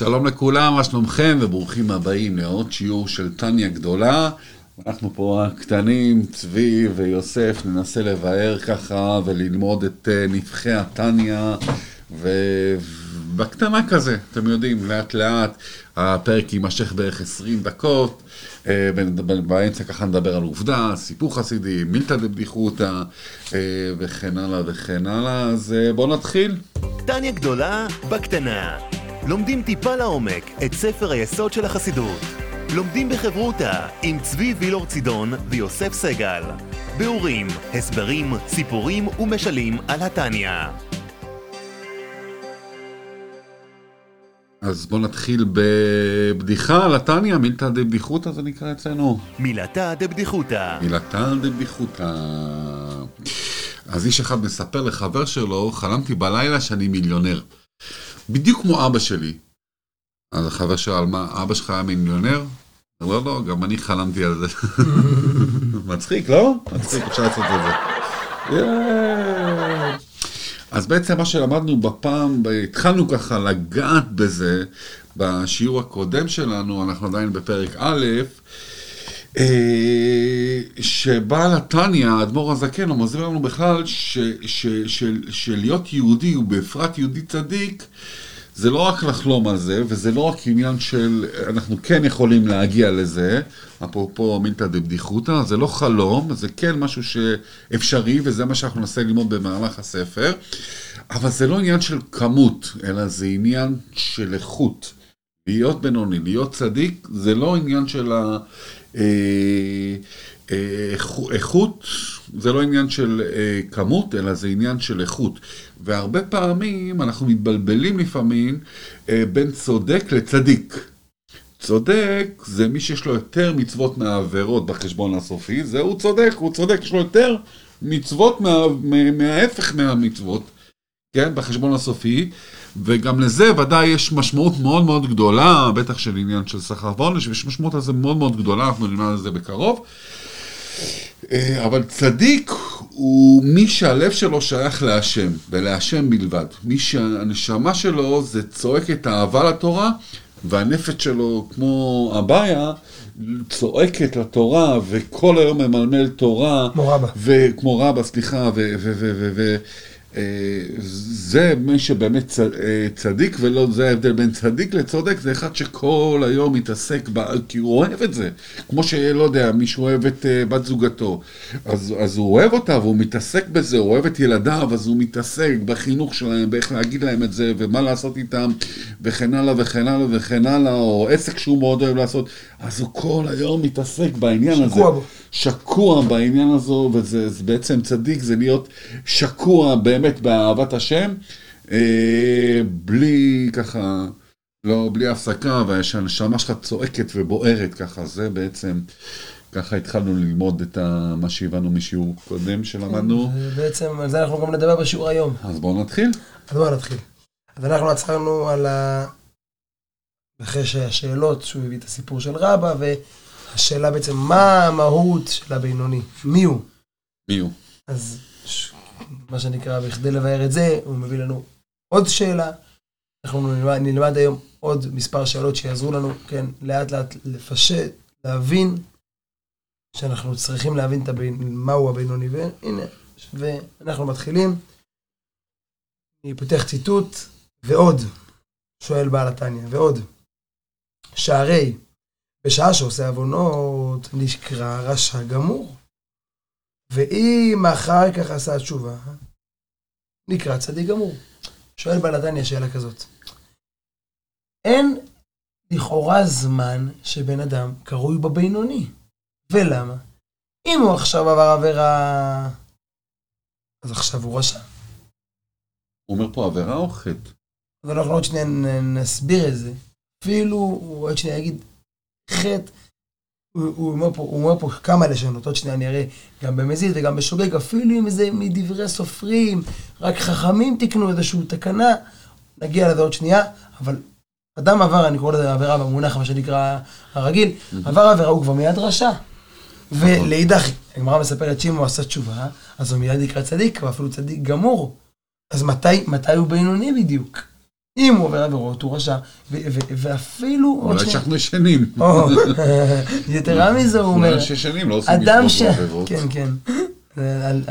שלום לכולם, מה שלומכם וברוכים הבאים לעוד שיעור של טניה גדולה. אנחנו פה הקטנים, צבי ויוסף, ננסה לבאר ככה וללמוד את אה, נבחי הטניה ובקטנה כזה, אתם יודעים, לאט לאט הפרק יימשך בערך 20 דקות, אה, באמצע ככה נדבר על עובדה, סיפור חסידי, מילתא דבדיחותא אה, וכן הלאה וכן הלאה, אז בואו נתחיל. טניה גדולה בקטנה. לומדים טיפה לעומק את ספר היסוד של החסידות. לומדים בחברותה עם צבי וילור צידון ויוסף סגל. ביאורים, הסברים, סיפורים ומשלים על התניא. אז בואו נתחיל בבדיחה על התניא, מילתא דבדיחותא זה נקרא אצלנו. מילתא דבדיחותא. מילתא דבדיחותא. אז איש אחד מספר לחבר שלו, חלמתי בלילה שאני מיליונר. בדיוק כמו אבא שלי. אז החבר שאל, מה, אבא שלך היה מיליונר? לא, לא, גם אני חלמתי על זה. מצחיק, לא? מצחיק, אפשר לעשות את זה. אז בעצם מה שלמדנו בפעם, התחלנו ככה לגעת בזה בשיעור הקודם שלנו, אנחנו עדיין בפרק א', שבעל התניא, האדמו"ר הזקן, הוא מסביר לנו בכלל שלהיות יהודי, ובפרט יהודי צדיק, זה לא רק לחלום על זה, וזה לא רק עניין של, אנחנו כן יכולים להגיע לזה, אפרופו מילתא דבדיחותא, זה לא חלום, זה כן משהו שאפשרי, וזה מה שאנחנו ננסה ללמוד במהלך הספר, אבל זה לא עניין של כמות, אלא זה עניין של איכות. להיות בינוני, להיות צדיק, זה לא עניין של ה... אה, אה, איכות זה לא עניין של אה, כמות, אלא זה עניין של איכות. והרבה פעמים אנחנו מתבלבלים לפעמים בין צודק לצדיק. צודק זה מי שיש לו יותר מצוות מהעבירות בחשבון הסופי, זהו צודק, הוא צודק, יש לו יותר מצוות מה, מההפך מהמצוות, כן, בחשבון הסופי, וגם לזה ודאי יש משמעות מאוד מאוד גדולה, בטח של עניין של שכר ועונש, ויש משמעות על זה מאוד מאוד גדולה, אנחנו נלמד על זה בקרוב. אה, אבל צדיק הוא מי שהלב שלו שייך להשם, ולהשם בלבד. מי שהנשמה שלו זה צועק את האהבה לתורה, והנפש שלו, כמו אביה, צועקת לתורה, וכל היום ממלמל תורה. כמו רבא. וכמו רבא, סליחה, ו... ו, ו, ו, ו זה מי שבאמת אה, צדיק, ולא, זה ההבדל בין צדיק לצודק, זה אחד שכל היום מתעסק, בה, כי הוא אוהב את זה. כמו שלא יודע, מישהו אוהב את אה, בת זוגתו, אז, אז הוא אוהב אותה והוא מתעסק בזה, הוא אוהב את ילדיו, אז הוא מתעסק בחינוך שלהם, באיך להגיד להם את זה, ומה לעשות איתם, וכן הלאה וכן הלאה וכן הלאה, או עסק שהוא מאוד אוהב לעשות, אז הוא כל היום מתעסק בעניין הזה. שקוע בו. שקוע בעניין הזו, וזה בעצם צדיק, זה להיות שקוע באמת באהבת השם, אה, בלי ככה, לא, בלי הפסקה, והנשמה שלך צועקת ובוערת ככה, זה בעצם, ככה התחלנו ללמוד את ה, מה שהבנו משיעור קודם שלמדנו. כן, בעצם על זה אנחנו גם נדבר בשיעור היום. אז בואו נתחיל. אז בואו נתחיל. אז אנחנו עצרנו על ה... אחרי שהשאלות, שהוא הביא את הסיפור של רבא, ו... השאלה בעצם, מה המהות של הבינוני? מי הוא? מי הוא? אז מה שנקרא, בכדי לבאר את זה, הוא מביא לנו עוד שאלה. אנחנו נלמד, נלמד היום עוד מספר שאלות שיעזרו לנו, כן, לאט לאט לפשט, להבין, שאנחנו צריכים להבין הבין, מהו הבינוני. והנה, ואנחנו מתחילים. אני פותח ציטוט, ועוד, שואל בעל התניא, ועוד. שערי בשעה שעושה עוונות, נקרא רשע גמור. ואם אחר כך עשה תשובה, נקרא צדיק גמור. שואל בנתניה שאלה כזאת. אין לכאורה זמן שבן אדם קרוי בבינוני. ולמה? אם הוא עכשיו עבר עבירה, אז עכשיו הוא רשע. הוא אומר פה עבירה או חטא? אבל אנחנו עוד שנייה נסביר את זה. אפילו, הוא עוד שנייה יגיד, חטא, הוא, הוא, אומר פה, הוא אומר פה כמה לשונות, עוד שנייה אני אראה, גם במזיד וגם בשוגג, אפילו אם זה מדברי סופרים, רק חכמים תיקנו איזושהי תקנה, נגיע לזה עוד שנייה, אבל אדם עבר, אני קורא לזה עבירה במונח, מה שנקרא הרגיל, עבר עבירה הוא כבר מיד רשע. ולאידך, הגמרא מספרת שאם הוא עשה תשובה, אז הוא מיד נקרא צדיק, ואפילו צדיק גמור. אז מתי, מתי הוא בינוני בדיוק? אם הוא עובר עבירות, הוא רשע, ואפילו... אולי שאנחנו ישנים. יתרה מזה, הוא אומר, אולי שישנים לא עושים מצוות ש... ועבירות. כן, כן.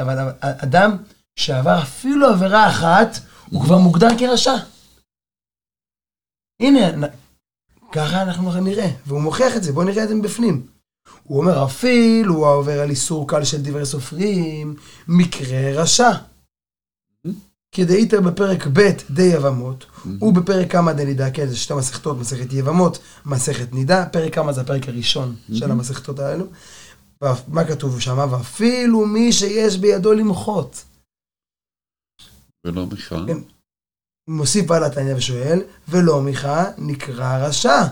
אבל אדם שעבר אפילו עבירה אחת, הוא כבר מוגדר כרשע. הנה, ככה אנחנו נראה, והוא מוכיח את זה, בואו נראה את זה מבפנים. הוא אומר, אפילו הוא עובר על איסור קל של דברי סופרים, מקרה רשע. כדאיתר בפרק ב' די יבמות, ובפרק כמה דנידה, כן, זה שתי מסכתות, מסכת יבמות, מסכת נידה, פרק כמה זה הפרק הראשון של המסכתות האלו. מה כתוב שם? ואפילו מי שיש בידו למחות. ולא מיכל. כן. מוסיף בעל התניא ושואל, ולא מיכה נקרא רשע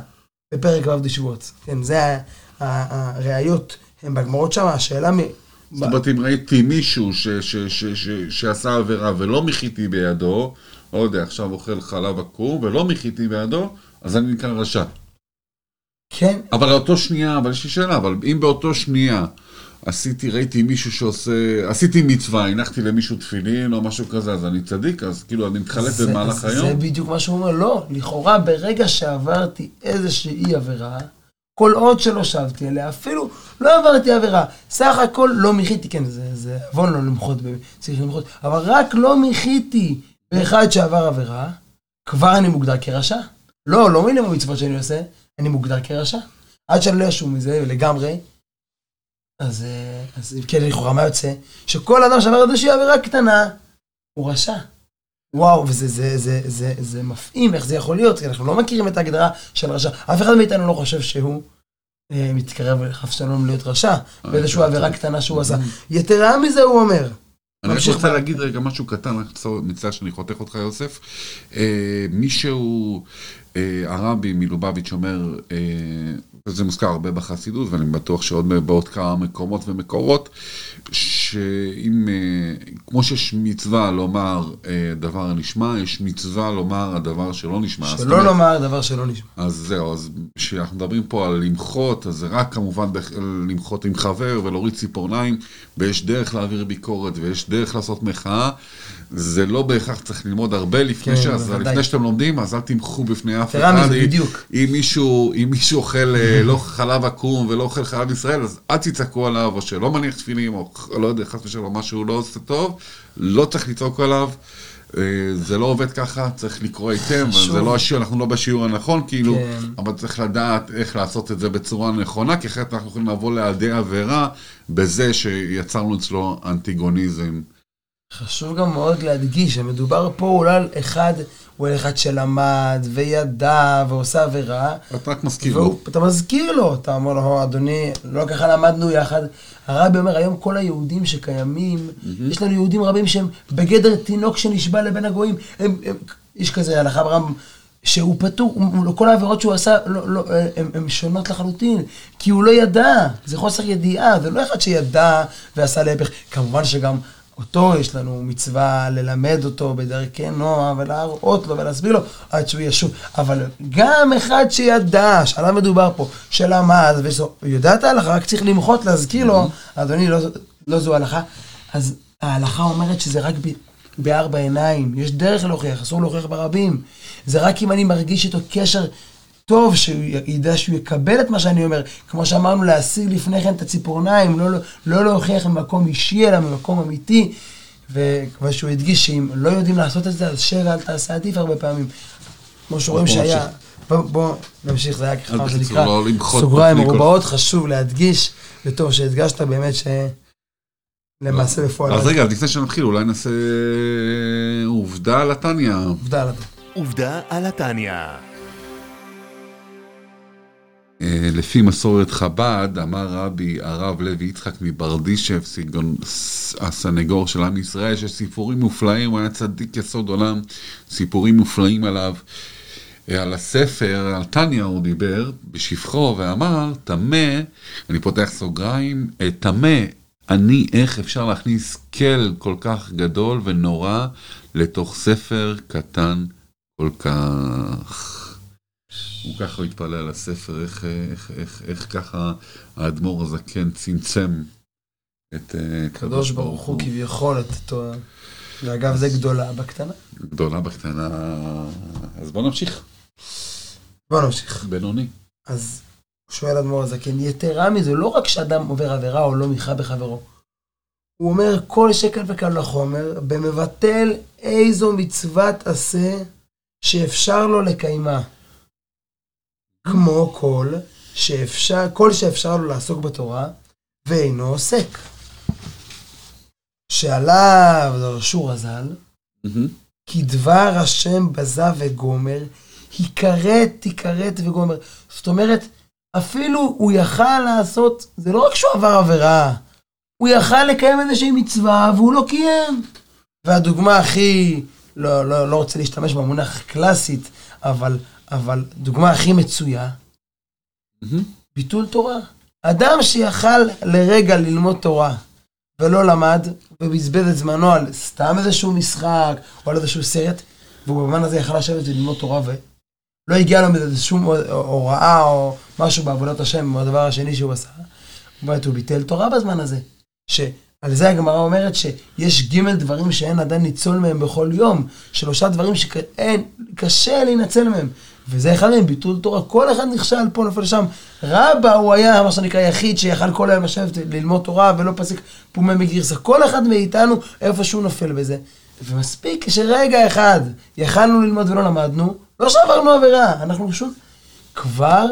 בפרק ו' דשבועות. כן, זה הראיות, הם בגמרות שם, השאלה מ... זאת אומרת, אם ראיתי מישהו ש- ש- ש- ש- שעשה עבירה ולא מחיתי בידו, לא יודע, עכשיו אוכל חלב עקום ולא מחיתי בידו, אז אני נקרא רשע. כן, אבל לאותו שנייה, אבל יש לי שאלה, אבל אם באותו שנייה עשיתי, ראיתי מישהו שעושה, עשיתי מצווה, הנחתי למישהו תפילין או משהו כזה, אז אני צדיק, אז כאילו אני מתחלף זה- במהלך זה היום? בדיוק מה שהוא אומר, לא, לכאורה ברגע שעברתי איזושהי עבירה, כל עוד שלא שבתי עליה, אפילו לא עברתי עבירה, סך הכל לא מחיתי, כן, זה, זה עוון לא למחות, צריך למחות, אבל רק לא מחיתי באחד שעבר עבירה, כבר אני מוגדר כרשע. לא, לא מינימום המצוות שאני עושה, אני מוגדר כרשע. עד שאני לא אשום מזה לגמרי, אז, אה, אז כן, לכאורה מה יוצא? שכל אדם שעבר איזושהי עבירה קטנה, הוא רשע. וואו, וזה זה, זה, זה, זה מפעים, איך זה יכול להיות? כי אנחנו לא מכירים את ההגדרה של רשע. אף אחד מאיתנו לא חושב שהוא מתקרב חס ושלום להיות רשע, באיזושהי עבירה קטנה שהוא עשה. יתרה מזה, הוא אומר. אני רק רוצה להגיד רגע משהו קטן, רק מצטער שאני חותך אותך יוסף. אה, מישהו, אה, הרבי מלובביץ' אומר, אה, וזה מוזכר הרבה בחסידות, ואני בטוח שעוד בעוד כמה מקומות ומקורות, שאם, אה, כמו שיש מצווה לומר אה, דבר נשמע, יש מצווה לומר הדבר שלא נשמע. שלא אומרת, לומר דבר שלא נשמע. אז זהו, אז כשאנחנו מדברים פה על למחות, אז זה רק כמובן למחות עם חבר ולהוריד ציפורניים, ויש דרך להעביר ביקורת ויש דרך לעשות מחאה. זה לא בהכרח צריך ללמוד הרבה לפני כן, ש... אז. לפני שאתם לומדים, אז אל תמחו בפני אף אחד. בדיוק. אם מישהו, אם מישהו אוכל אה, לא חלב עקום ולא אוכל חלב ישראל, אז אל תצעקו עליו, או שלא מניח תפילין, או לא חס ושלום, משהו לא עושה טוב, לא צריך לצעוק עליו. אה, זה לא עובד ככה, צריך לקרוא היטב. וזה לא השיעור, אנחנו לא בשיעור הנכון, כאילו, כן. אבל צריך לדעת איך לעשות את זה בצורה נכונה, כי אחרת אנחנו יכולים לבוא לידי עבירה בזה שיצרנו אצלו אנטיגוניזם. חשוב גם מאוד להדגיש שמדובר פה אולי על אחד, הוא על אחד שלמד וידע ועושה עבירה, אתה רק מזכיר לו. אתה מזכיר לו, אתה אומר לו, אדוני, לא ככה למדנו יחד. הרבי אומר, היום כל היהודים שקיימים, יש לנו יהודים רבים שהם בגדר תינוק שנשבע לבין הגויים. הם, הם, יש כזה הלכה ברמב"ם, שהוא פטור, כל העבירות שהוא עשה, לא, לא, הם שונות לחלוטין, כי הוא לא ידע, זה חוסר ידיעה, זה לא אחד שידע ועשה להפך. כמובן שגם אותו יש לנו מצווה ללמד אותו בדרכי נועם ולהראות לו ולהסביר לו עד שהוא ישוב. אבל גם אחד שידע, שעליו מדובר פה, שלמד ויודע את ההלכה, רק צריך למחות, להזכיר לו, אדוני, לא, לא זו הלכה. אז ההלכה אומרת שזה רק ב, בארבע עיניים, יש דרך להוכיח, אסור להוכיח ברבים. זה רק אם אני מרגיש איתו קשר טוב, שהוא ידע שהוא יקבל את מה שאני אומר. כמו שאמרנו, להסיר לפני כן את הציפורניים, לא, לא, לא להוכיח ממקום אישי, אלא ממקום אמיתי. וכמו שהוא הדגיש שאם לא יודעים לעשות את זה, אז שב ואל תעשה עדיף הרבה פעמים. כמו שרואים שהיה... נמשיך. בוא, בוא נמשיך, זה היה ככה מה שנקרא, לא סוגריים מרובעות, חשוב להדגיש, וטוב שהדגשת באמת שלמעשה בפועל. אז רגע, אז לפני שנתחיל, אולי נעשה עובדה על התניא. עובדה על זה. עובדה על התניא. אה, לפי מסורת חב"ד, אמר רבי הרב לוי יצחק מברדישב, סיגון- הסנגור של עם ישראל, שיש סיפורים מופלאים, הוא היה צדיק יסוד עולם, סיפורים מופלאים עליו. אה, על הספר, על טניה הוא דיבר בשפחו ואמר, טמא, אני פותח סוגריים, אה, טמא, אני, איך אפשר להכניס כל כל כך גדול ונורא לתוך ספר קטן כל כך. הוא ככה התפלא על הספר, איך, איך, איך, איך ככה האדמו"ר הזקן צמצם את אה, קדוש ברוך הוא כביכול את אותו... ואגב, זה גדולה בקטנה. גדולה בקטנה. אז בוא נמשיך. בוא נמשיך. בינוני. אז שואל אדמו"ר הזקן, יתרה מזה, לא רק שאדם עובר עבירה או לא מיכה בחברו. הוא אומר כל שקל וקל לחומר, במבטל איזו מצוות עשה שאפשר לו לקיימה. כמו כל שאפשר, כל שאפשר לו לעסוק בתורה, ואינו עוסק. שעליו דרשו רז"ל. כי דבר השם בזה וגומר, היכרת, תיכרת וגומר. זאת אומרת, אפילו הוא יכל לעשות, זה לא רק שהוא עבר עבירה, הוא יכל לקיים איזושהי מצווה והוא לא קיים. והדוגמה הכי, לא, לא, לא רוצה להשתמש במונח קלאסית, אבל, אבל דוגמה הכי מצויה. ביטול תורה. אדם שיכל לרגע ללמוד תורה ולא למד, ובזבז את זמנו על סתם איזשהו משחק או על איזשהו סרט, והוא במובן הזה יכל לשבת וללמוד תורה ולא הגיע לו מזה שום הוראה או משהו בעבודת השם, או הדבר השני שהוא עשה, באמת הוא ביטל תורה בזמן הזה. שעל זה הגמרא אומרת שיש ג' דברים שאין עדיין ניצול מהם בכל יום, שלושה דברים שאין, קשה להינצל מהם. וזה אחד מהם, ביטול תורה. כל אחד נכשל פה, נופל שם. רבא הוא היה, מה שנקרא, יחיד שיכל כל היום לשבת ללמוד תורה ולא פסיק פומי מגרסה. כל אחד מאיתנו, איפשהו נופל בזה. ומספיק שרגע אחד יכלנו ללמוד ולא למדנו, לא שעברנו עבירה, אנחנו פשוט כבר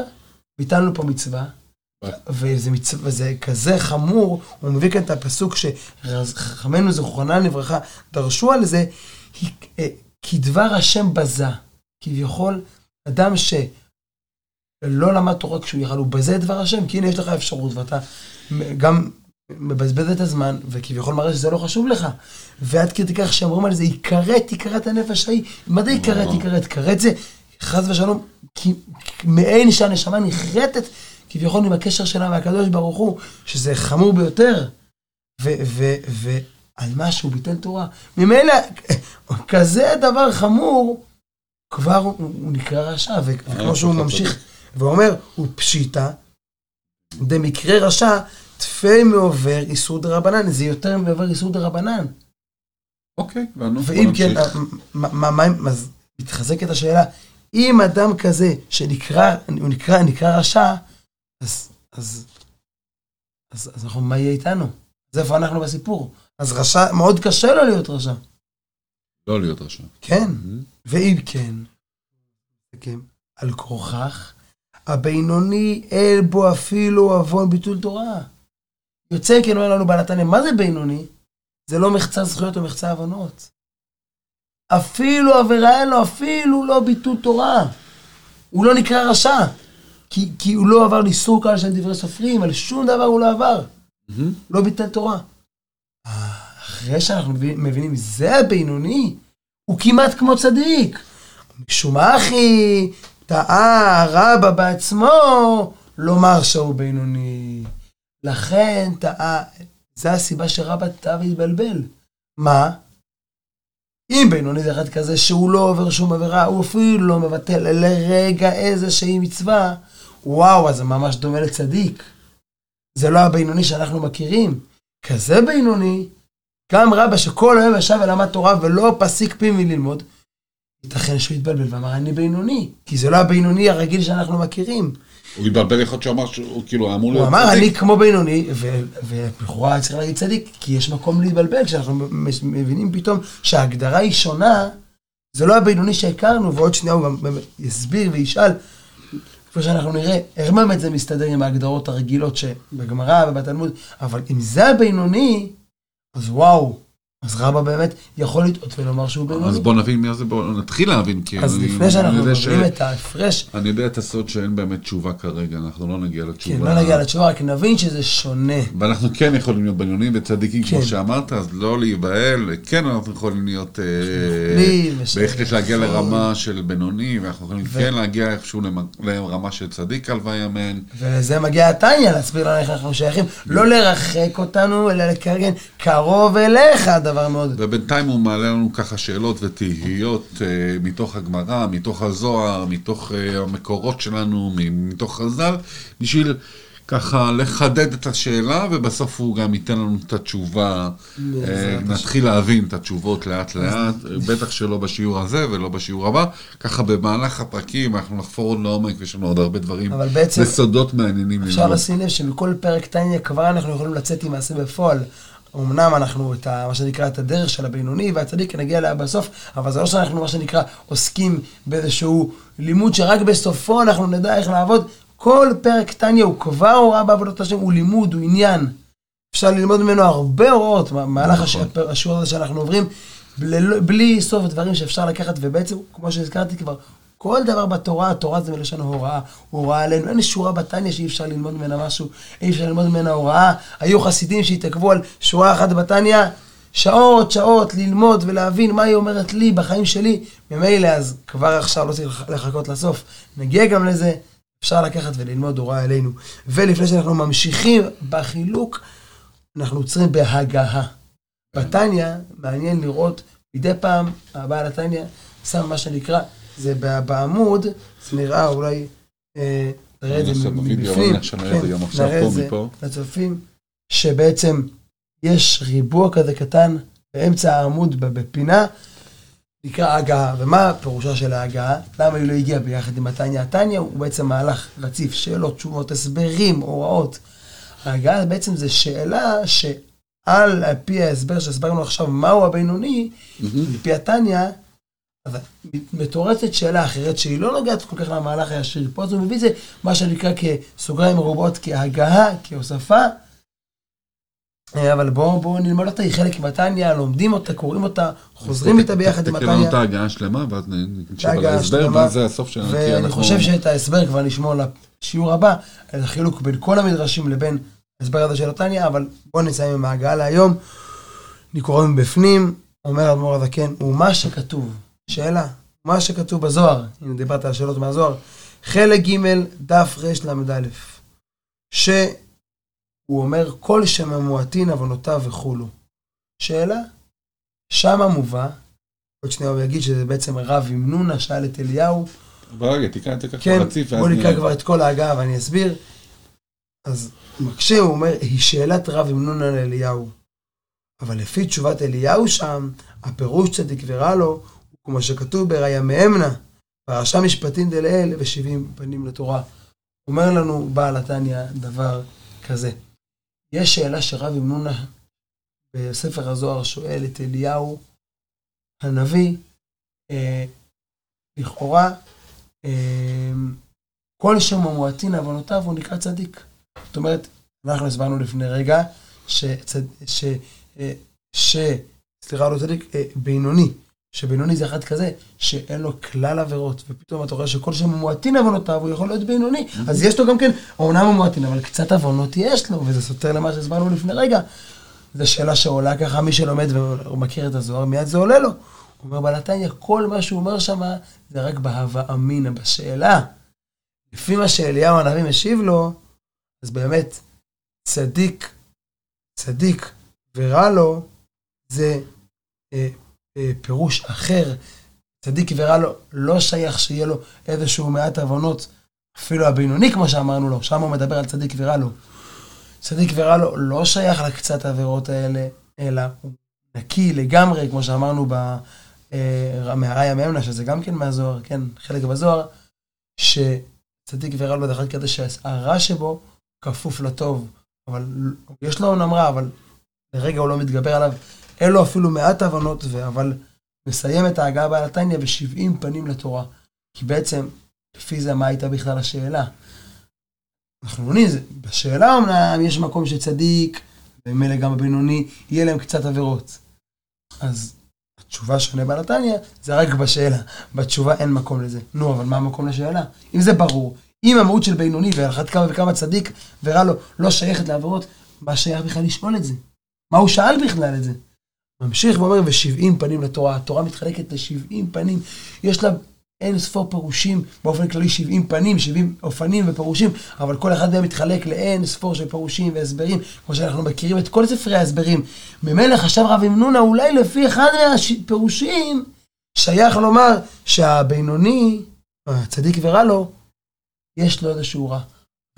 ביטלנו פה מצווה. וזה, מצו... וזה כזה חמור, הוא מביא כאן את הפסוק שחכמינו זכרונם לברכה דרשו על זה, אה, כי דבר השם בזה. כביכול, אדם שלא למד תורה כשהוא יכל, הוא בזה את דבר השם, כי הנה יש לך אפשרות, ואתה גם מבזבז את הזמן, וכביכול מראה שזה לא חשוב לך. ועד כדי כך שאומרים על זה, יכרת, יכרת הנפש ההיא. מה זה יכרת, יכרת? כרת זה, חס ושלום, כי מעין שהנשמה נחרטת כביכול עם הקשר שלה מהקדוש ברוך הוא, שזה חמור ביותר. ו- ו- ועל מה שהוא ביטל תורה. ממילא, כזה דבר חמור, כבר הוא, נקרא רשע, וכמו שהוא ממשיך ואומר, הוא פשיטא, דמקרה רשע, תפי מעובר איסור דרבנן, זה יותר מעובר איסור דרבנן. אוקיי, הבנו. בוא ואם כן, נמשיך. מה, מה, מה, אז מתחזקת השאלה, אם אדם כזה שנקרא, הוא נקרא, נקרא רשע, אז, אז, אז, אז אנחנו, מה יהיה איתנו? אז איפה אנחנו בסיפור? אז רשע, מאוד קשה לו להיות רשע. לא להיות רשע. כן, מהמם. ואם כן, כן, על כורכך, הבינוני אין בו אפילו עוון ביטול תורה. יוצא כן אומר לנו בעל התנא, מה זה בינוני? זה לא מחצה זכויות או מחצה עוונות. אפילו עבירה אין לו, אפילו לא ביטול תורה. הוא לא נקרא רשע. כי, כי הוא לא עבר לאיסור קהל של דברי סופרים, על שום דבר הוא לא עבר. מהמם. לא ביטל תורה. אחרי שאנחנו מבינים, זה הבינוני, הוא כמעט כמו צדיק. משום אחי, טעה רבא בעצמו לומר שהוא בינוני. לכן טעה, זה הסיבה שרבא טעה והתבלבל. מה? אם בינוני זה אחד כזה שהוא לא עובר שום עבירה, הוא אפילו לא מבטל לרגע איזושהי מצווה, וואו, אז זה ממש דומה לצדיק. זה לא הבינוני שאנחנו מכירים. כזה בינוני, גם רבא שכל היום ישב ולמד תורה ולא פסיק פי מללמוד, ייתכן שהוא יתבלבל ואמר אני בינוני, כי זה לא הבינוני הרגיל שאנחנו מכירים. הוא התבלבל להיות שאמר שהוא כאילו אמור הוא להיות אמר צדיק. אני כמו בינוני, ולכאורה צריך להגיד צדיק, כי יש מקום להתבלבל כשאנחנו מבינים פתאום שההגדרה היא שונה, זה לא הבינוני שהכרנו, ועוד שנייה הוא יסביר וישאל, כפי שאנחנו נראה, איך באמת זה מסתדר עם ההגדרות הרגילות שבגמרא ובתלמוד, אבל אם זה הבינוני, אז וואו, אז רבא באמת יכול לטעות ולומר שהוא בינוני. אז בוא נבין מי זה, בוא נתחיל להבין. כי אז אני- לפני שאנחנו יודע ש- מבינים את ההפרש, אני יודע את הסוד שאין באמת תשובה כרגע, אנחנו לא נגיע כן, לתשובה. לא נגיע לתשובה, רק נבין שזה שונה. ואנחנו כן יכולים להיות בינוניים וצדיקים, כמו כן. שאמרת, אז לא להיבהל, כן אנחנו יכולים להיות, אה, בהחלט להגיע נכון. לרמה של בינוני, ואנחנו יכולים ו- כן להגיע איכשהו לרמה של צדיק הלוואי אמן. ולזה מגיע התניא, להסביר לנו איך אנחנו שייכים. לא לרחק אותנו, אלא לקרגן קרוב אליך, דבר מאוד. ובינתיים הוא מעלה לנו ככה שאלות ותהיות אה, מתוך הגמרא, מתוך הזוהר, מתוך אה, המקורות שלנו, מתוך חז"ל, בשביל ככה לחדד את השאלה, ובסוף הוא גם ייתן לנו את התשובה, אה, נתחיל להבין את התשובות לאט לאט, בטח שלא בשיעור הזה ולא בשיעור הבא, ככה במהלך הפרקים אנחנו נחפור עוד לעומק, ויש לנו עוד הרבה דברים אבל בעצם- וסודות מעניינים אפשר ללמוד. לשים לב שמכל פרק טניה כבר אנחנו יכולים לצאת עם מעשה בפועל. אמנם אנחנו את ה, מה שנקרא את הדרך של הבינוני והצדיק נגיע אליה בסוף, אבל זה לא שאנחנו מה שנקרא עוסקים באיזשהו לימוד שרק בסופו אנחנו נדע איך לעבוד. כל פרק טניה הוא כבר הוראה בעבודת השם, הוא לימוד, הוא עניין. אפשר ללמוד ממנו הרבה הוראות במהלך נכון. השיעור הזה שאנחנו עוברים, בלי, בלי סוף דברים שאפשר לקחת, ובעצם, כמו שהזכרתי כבר, כל דבר בתורה, התורה זה מלשון הוראה, הוראה עלינו. אין שורה בתניא שאי אפשר ללמוד ממנה משהו, אי אפשר ללמוד ממנה הוראה. היו חסידים שהתעכבו על שורה אחת בתניא, שעות, שעות, ללמוד ולהבין מה היא אומרת לי בחיים שלי. ממילא, אז כבר עכשיו לא צריך לחכות לסוף. נגיע גם לזה, אפשר לקחת וללמוד הוראה עלינו. ולפני שאנחנו ממשיכים בחילוק, אנחנו עוצרים בהגהה. בתניא, מעניין לראות, מדי פעם הבעל התניא שם מה שנקרא, זה בעמוד, זה נראה אולי, אה, נראה את זה מבפנים, נראה את זה פה את זה. לצופים, שבעצם יש ריבוע כזה קטן באמצע העמוד בפינה, נקרא הגהה. ומה פירושה של ההגהה? למה היא לא הגיעה ביחד עם התניא? התניא הוא בעצם מהלך רציף, שאלות, תשובות, הסברים, הוראות. ההגהה בעצם זה שאלה שעל פי ההסבר שהסברנו עכשיו, מהו הבינוני, לפי התניא, אז מתורצת שאלה אחרת שהיא לא נוגעת כל כך למהלך הישיר. פה הוא מביא את זה, מה שנקרא כסוגריים מרובות, כהגהה, כהוספה. אה, אבל בואו בוא נלמד אותה, היא חלק מהתניא, לומדים אותה, קוראים אותה, חוזרים איתה ביחד עם תקרא לנו את. ההגעה השלמה, ואז נקשיב על ההסבר. ואז זה הסוף שלנו. ואני אנחנו- חושב שאת ההסבר כבר נשמור לשיעור הבא, את החילוק בין כל המדרשים לבין ההסבר הזה של התניא, אבל בואו נסיים עם ההגעה להיום. אני קורא מבפנים, אומר אדמו"ר הזקן, ומה שכתוב, שאלה, מה שכתוב בזוהר, אם דיברת על שאלות מהזוהר, חלק ג' דף רל"א, שהוא אומר כל שממועטין עוונותיו וכולו. שאלה, שמה מובא, עוד שנייה הוא יגיד שזה בעצם רב עם נונה שאל את אליהו, אבל רגע, תקרא את זה ככה כן, רציף, ואז בוא נקרא. כבר את כל ההגעה ואני אסביר. אז מקשה, הוא אומר, היא שאלת רב עם נונה לאליהו. אבל לפי תשובת אליהו שם, הפירוש צדיק ורע לו, כמו שכתוב בראיה מאמנה, פרשה משפטים דלאל ושבעים פנים לתורה. אומר לנו בעל התניא דבר כזה. יש שאלה שרב עם נונה בספר הזוהר שואל את אליהו הנביא, אה, לכאורה, אה, כל שם המועטין עוונותיו הוא נקרא צדיק. זאת אומרת, אנחנו הסברנו לפני רגע, שצד, ש, אה, ש, סליחה, לא צדיק, אה, בינוני, שבינוני זה אחד כזה, שאין לו כלל עבירות, ופתאום אתה רואה שכל שם המועטין עוונותיו, הוא יכול להיות בינוני. אז יש לו גם כן, אומנם הוא מועטין, אבל קצת עוונות יש לו, וזה סותר למה שהסברנו לפני רגע. זו שאלה שעולה ככה, מי שלומד ומכיר את הזוהר, מיד זה עולה לו. הוא אומר בעל התניא, כל מה שהוא אומר שם, זה רק בהווה אמינא, בשאלה. לפי מה שאליהו הנביא משיב לו, אז באמת, צדיק, צדיק ורע לו, זה אה, פירוש אחר. צדיק ורע לו, לא שייך שיהיה לו איזשהו מעט עוונות, אפילו הבינוני, כמו שאמרנו לו, שם הוא מדבר על צדיק ורע לו. צדיק ורע לו לא שייך לקצת העבירות האלה, אלא הוא נקי לגמרי, כמו שאמרנו ב... אה, מהראיה מאמנה, שזה גם כן מהזוהר, כן, חלק בזוהר, שצדיק ורע לו דרך כזה שהרע שבו כפוף לטוב, אבל יש לו אומנם רע, אבל לרגע הוא לא מתגבר עליו, אין לו אפילו מעט הבנות, ו- אבל מסיים את ההגעה בעל התניא ב-70 פנים לתורה. כי בעצם, לפי זה, מה הייתה בכלל השאלה? אנחנו עונים, בשאלה אמנם יש מקום שצדיק, ומילא גם הבינוני, יהיה להם קצת עבירות. אז התשובה שעונה בעל התניא, זה רק בשאלה. בתשובה אין מקום לזה. נו, אבל מה המקום לשאלה? אם זה ברור, אם המהות של בינוני ועל אחת כמה וכמה צדיק ורע לו לא שייכת לעבירות, מה שייך בכלל לשאול את זה? מה הוא שאל בכלל את זה? ממשיך ואומר, ושבעים פנים לתורה. התורה מתחלקת לשבעים פנים. יש לה אין ספור פירושים, באופן כללי 70 פנים, 70 אופנים ופירושים, אבל כל אחד מהם מתחלק לאין ספור של פירושים והסברים, כמו שאנחנו מכירים את כל ספרי ההסברים. ממילא חשב רב אמנונה, אולי לפי אחד מהפירושים, שייך לומר שהבינוני, הצדיק ורע לו, יש לו איזשהו רע.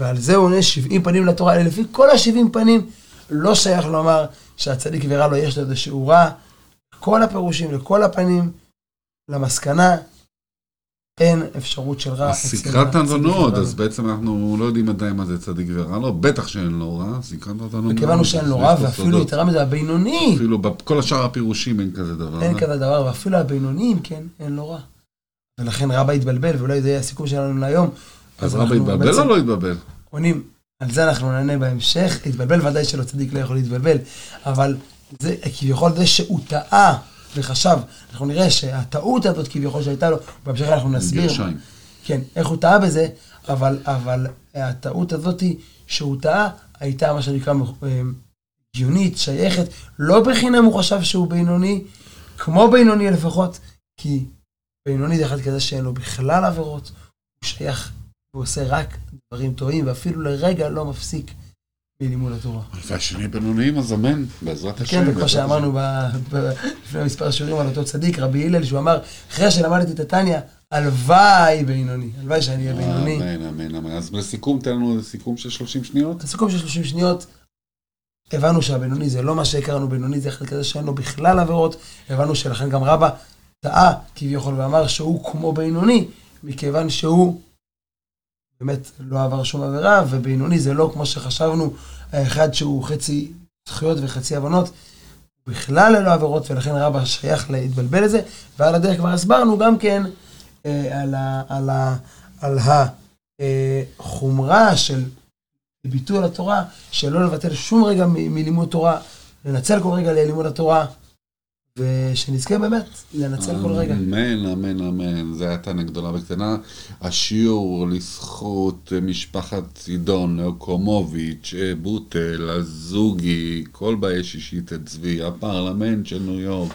ועל זה הוא עונה 70 פנים לתורה, לפי כל ה-70 פנים, לא שייך לומר שהצדיק ורע לו יש לו איזשהו רע. כל הפירושים, לכל הפנים, למסקנה, אין אפשרות של רע. סקרת ורע אז. בעצם אנחנו לא יודעים עדיין מה זה צדיק ורע לו, בטח שאין לו רע, סקרת אדונות. וכיוון שאין לו רע, ואפילו יתרה מזה, הבינוני, אפילו בכל השאר הפירושים אין כזה דבר. אין אה? כזה דבר, ואפילו הבינוניים, כן, אין לו רע. ולכן רבא התבלבל, ואולי זה יהיה הסיכום שלנו להיום. אז רבא התבלבל או לא התבלבל? עונים, על זה אנחנו נענה בהמשך. התבלבל, ודאי שלא צדיק לא יכול להתבלבל, אבל זה כביכול זה שהוא טעה וחשב, אנחנו נראה שהטעות הזאת כביכול שהייתה לו, בהמשך אנחנו נסביר. גרשיים. כן, איך הוא טעה בזה, אבל, אבל הטעות הזאת שהוא טעה, הייתה מה שנקרא אה, הגיונית, שייכת, לא בחינם הוא חשב שהוא בינוני, כמו בינוני לפחות, כי בינוני זה אחד כזה שאין לו בכלל עבירות, הוא שייך, הוא עושה רק דברים טובים, ואפילו לרגע לא מפסיק מלימוד התורה. והשני בינוניים, אז אמן, בעזרת השם. כן, וכמו שאמרנו לפני מספר שיעורים על אותו צדיק, רבי הלל, שהוא אמר, אחרי שלמדתי את התניא, הלוואי בינוני, הלוואי שאני אהיה בינוני. אמן, אמן, אמן. אז לסיכום, תן לנו סיכום של 30 שניות. לסיכום של 30 שניות, הבנו שהבינוני זה לא מה שהכרנו, בינוני זה אחד כזה שאין לו בכלל עבירות, הבנו שלכן גם רבא טעה כביכול ואמר שהוא כמו בינוני, מכיוון שהוא באמת לא עבר שום עבירה, ובינוני זה לא כמו שחשבנו, האחד שהוא חצי זכויות וחצי הבנות, בכלל ללא עבירות, ולכן רבא שייך להתבלבל לזה, ועל הדרך כבר הסברנו גם כן אה, על, ה, על, ה, על החומרה של ביטול התורה, שלא לבטל שום רגע מלימוד תורה, לנצל כל רגע ללימוד התורה, ושנזכה באמת לנצל כל רגע. אמן, אמן, אמן. זה הייתה גדולה וקטנה. השיעור לזכות משפחת צידון, אוקומוביץ', בוטל, הזוגי, כל באי שישית את צבי, הפרלמנט של ניו יורק,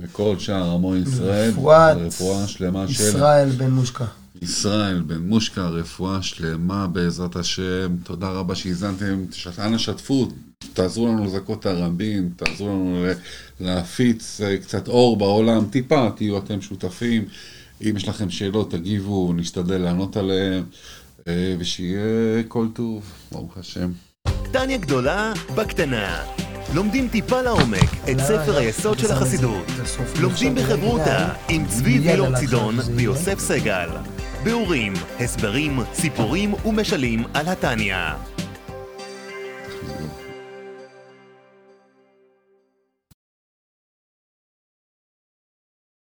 וכל שאר עמו ישראל. רפואת רפואה שלמה של ישראל בן מושקה. ישראל בן מושקה, רפואה שלמה בעזרת השם. תודה רבה שהאזנתם. ש- אנא שתפו, תעזרו לנו לזכות את הרבים, תעזרו לנו להפיץ אה, קצת אור בעולם. טיפה, תהיו אתם שותפים. אם יש לכם שאלות, תגיבו, נשתדל לענות עליהן. אה, ושיהיה כל טוב, ברוך השם. טניה גדולה בקטנה. לומדים טיפה לעומק את ספר היסוד של החסידות. לומדים בחברותה עם צבי וילור צידון ויוסף סגל. ביאורים, הסברים, סיפורים ומשלים על התניא.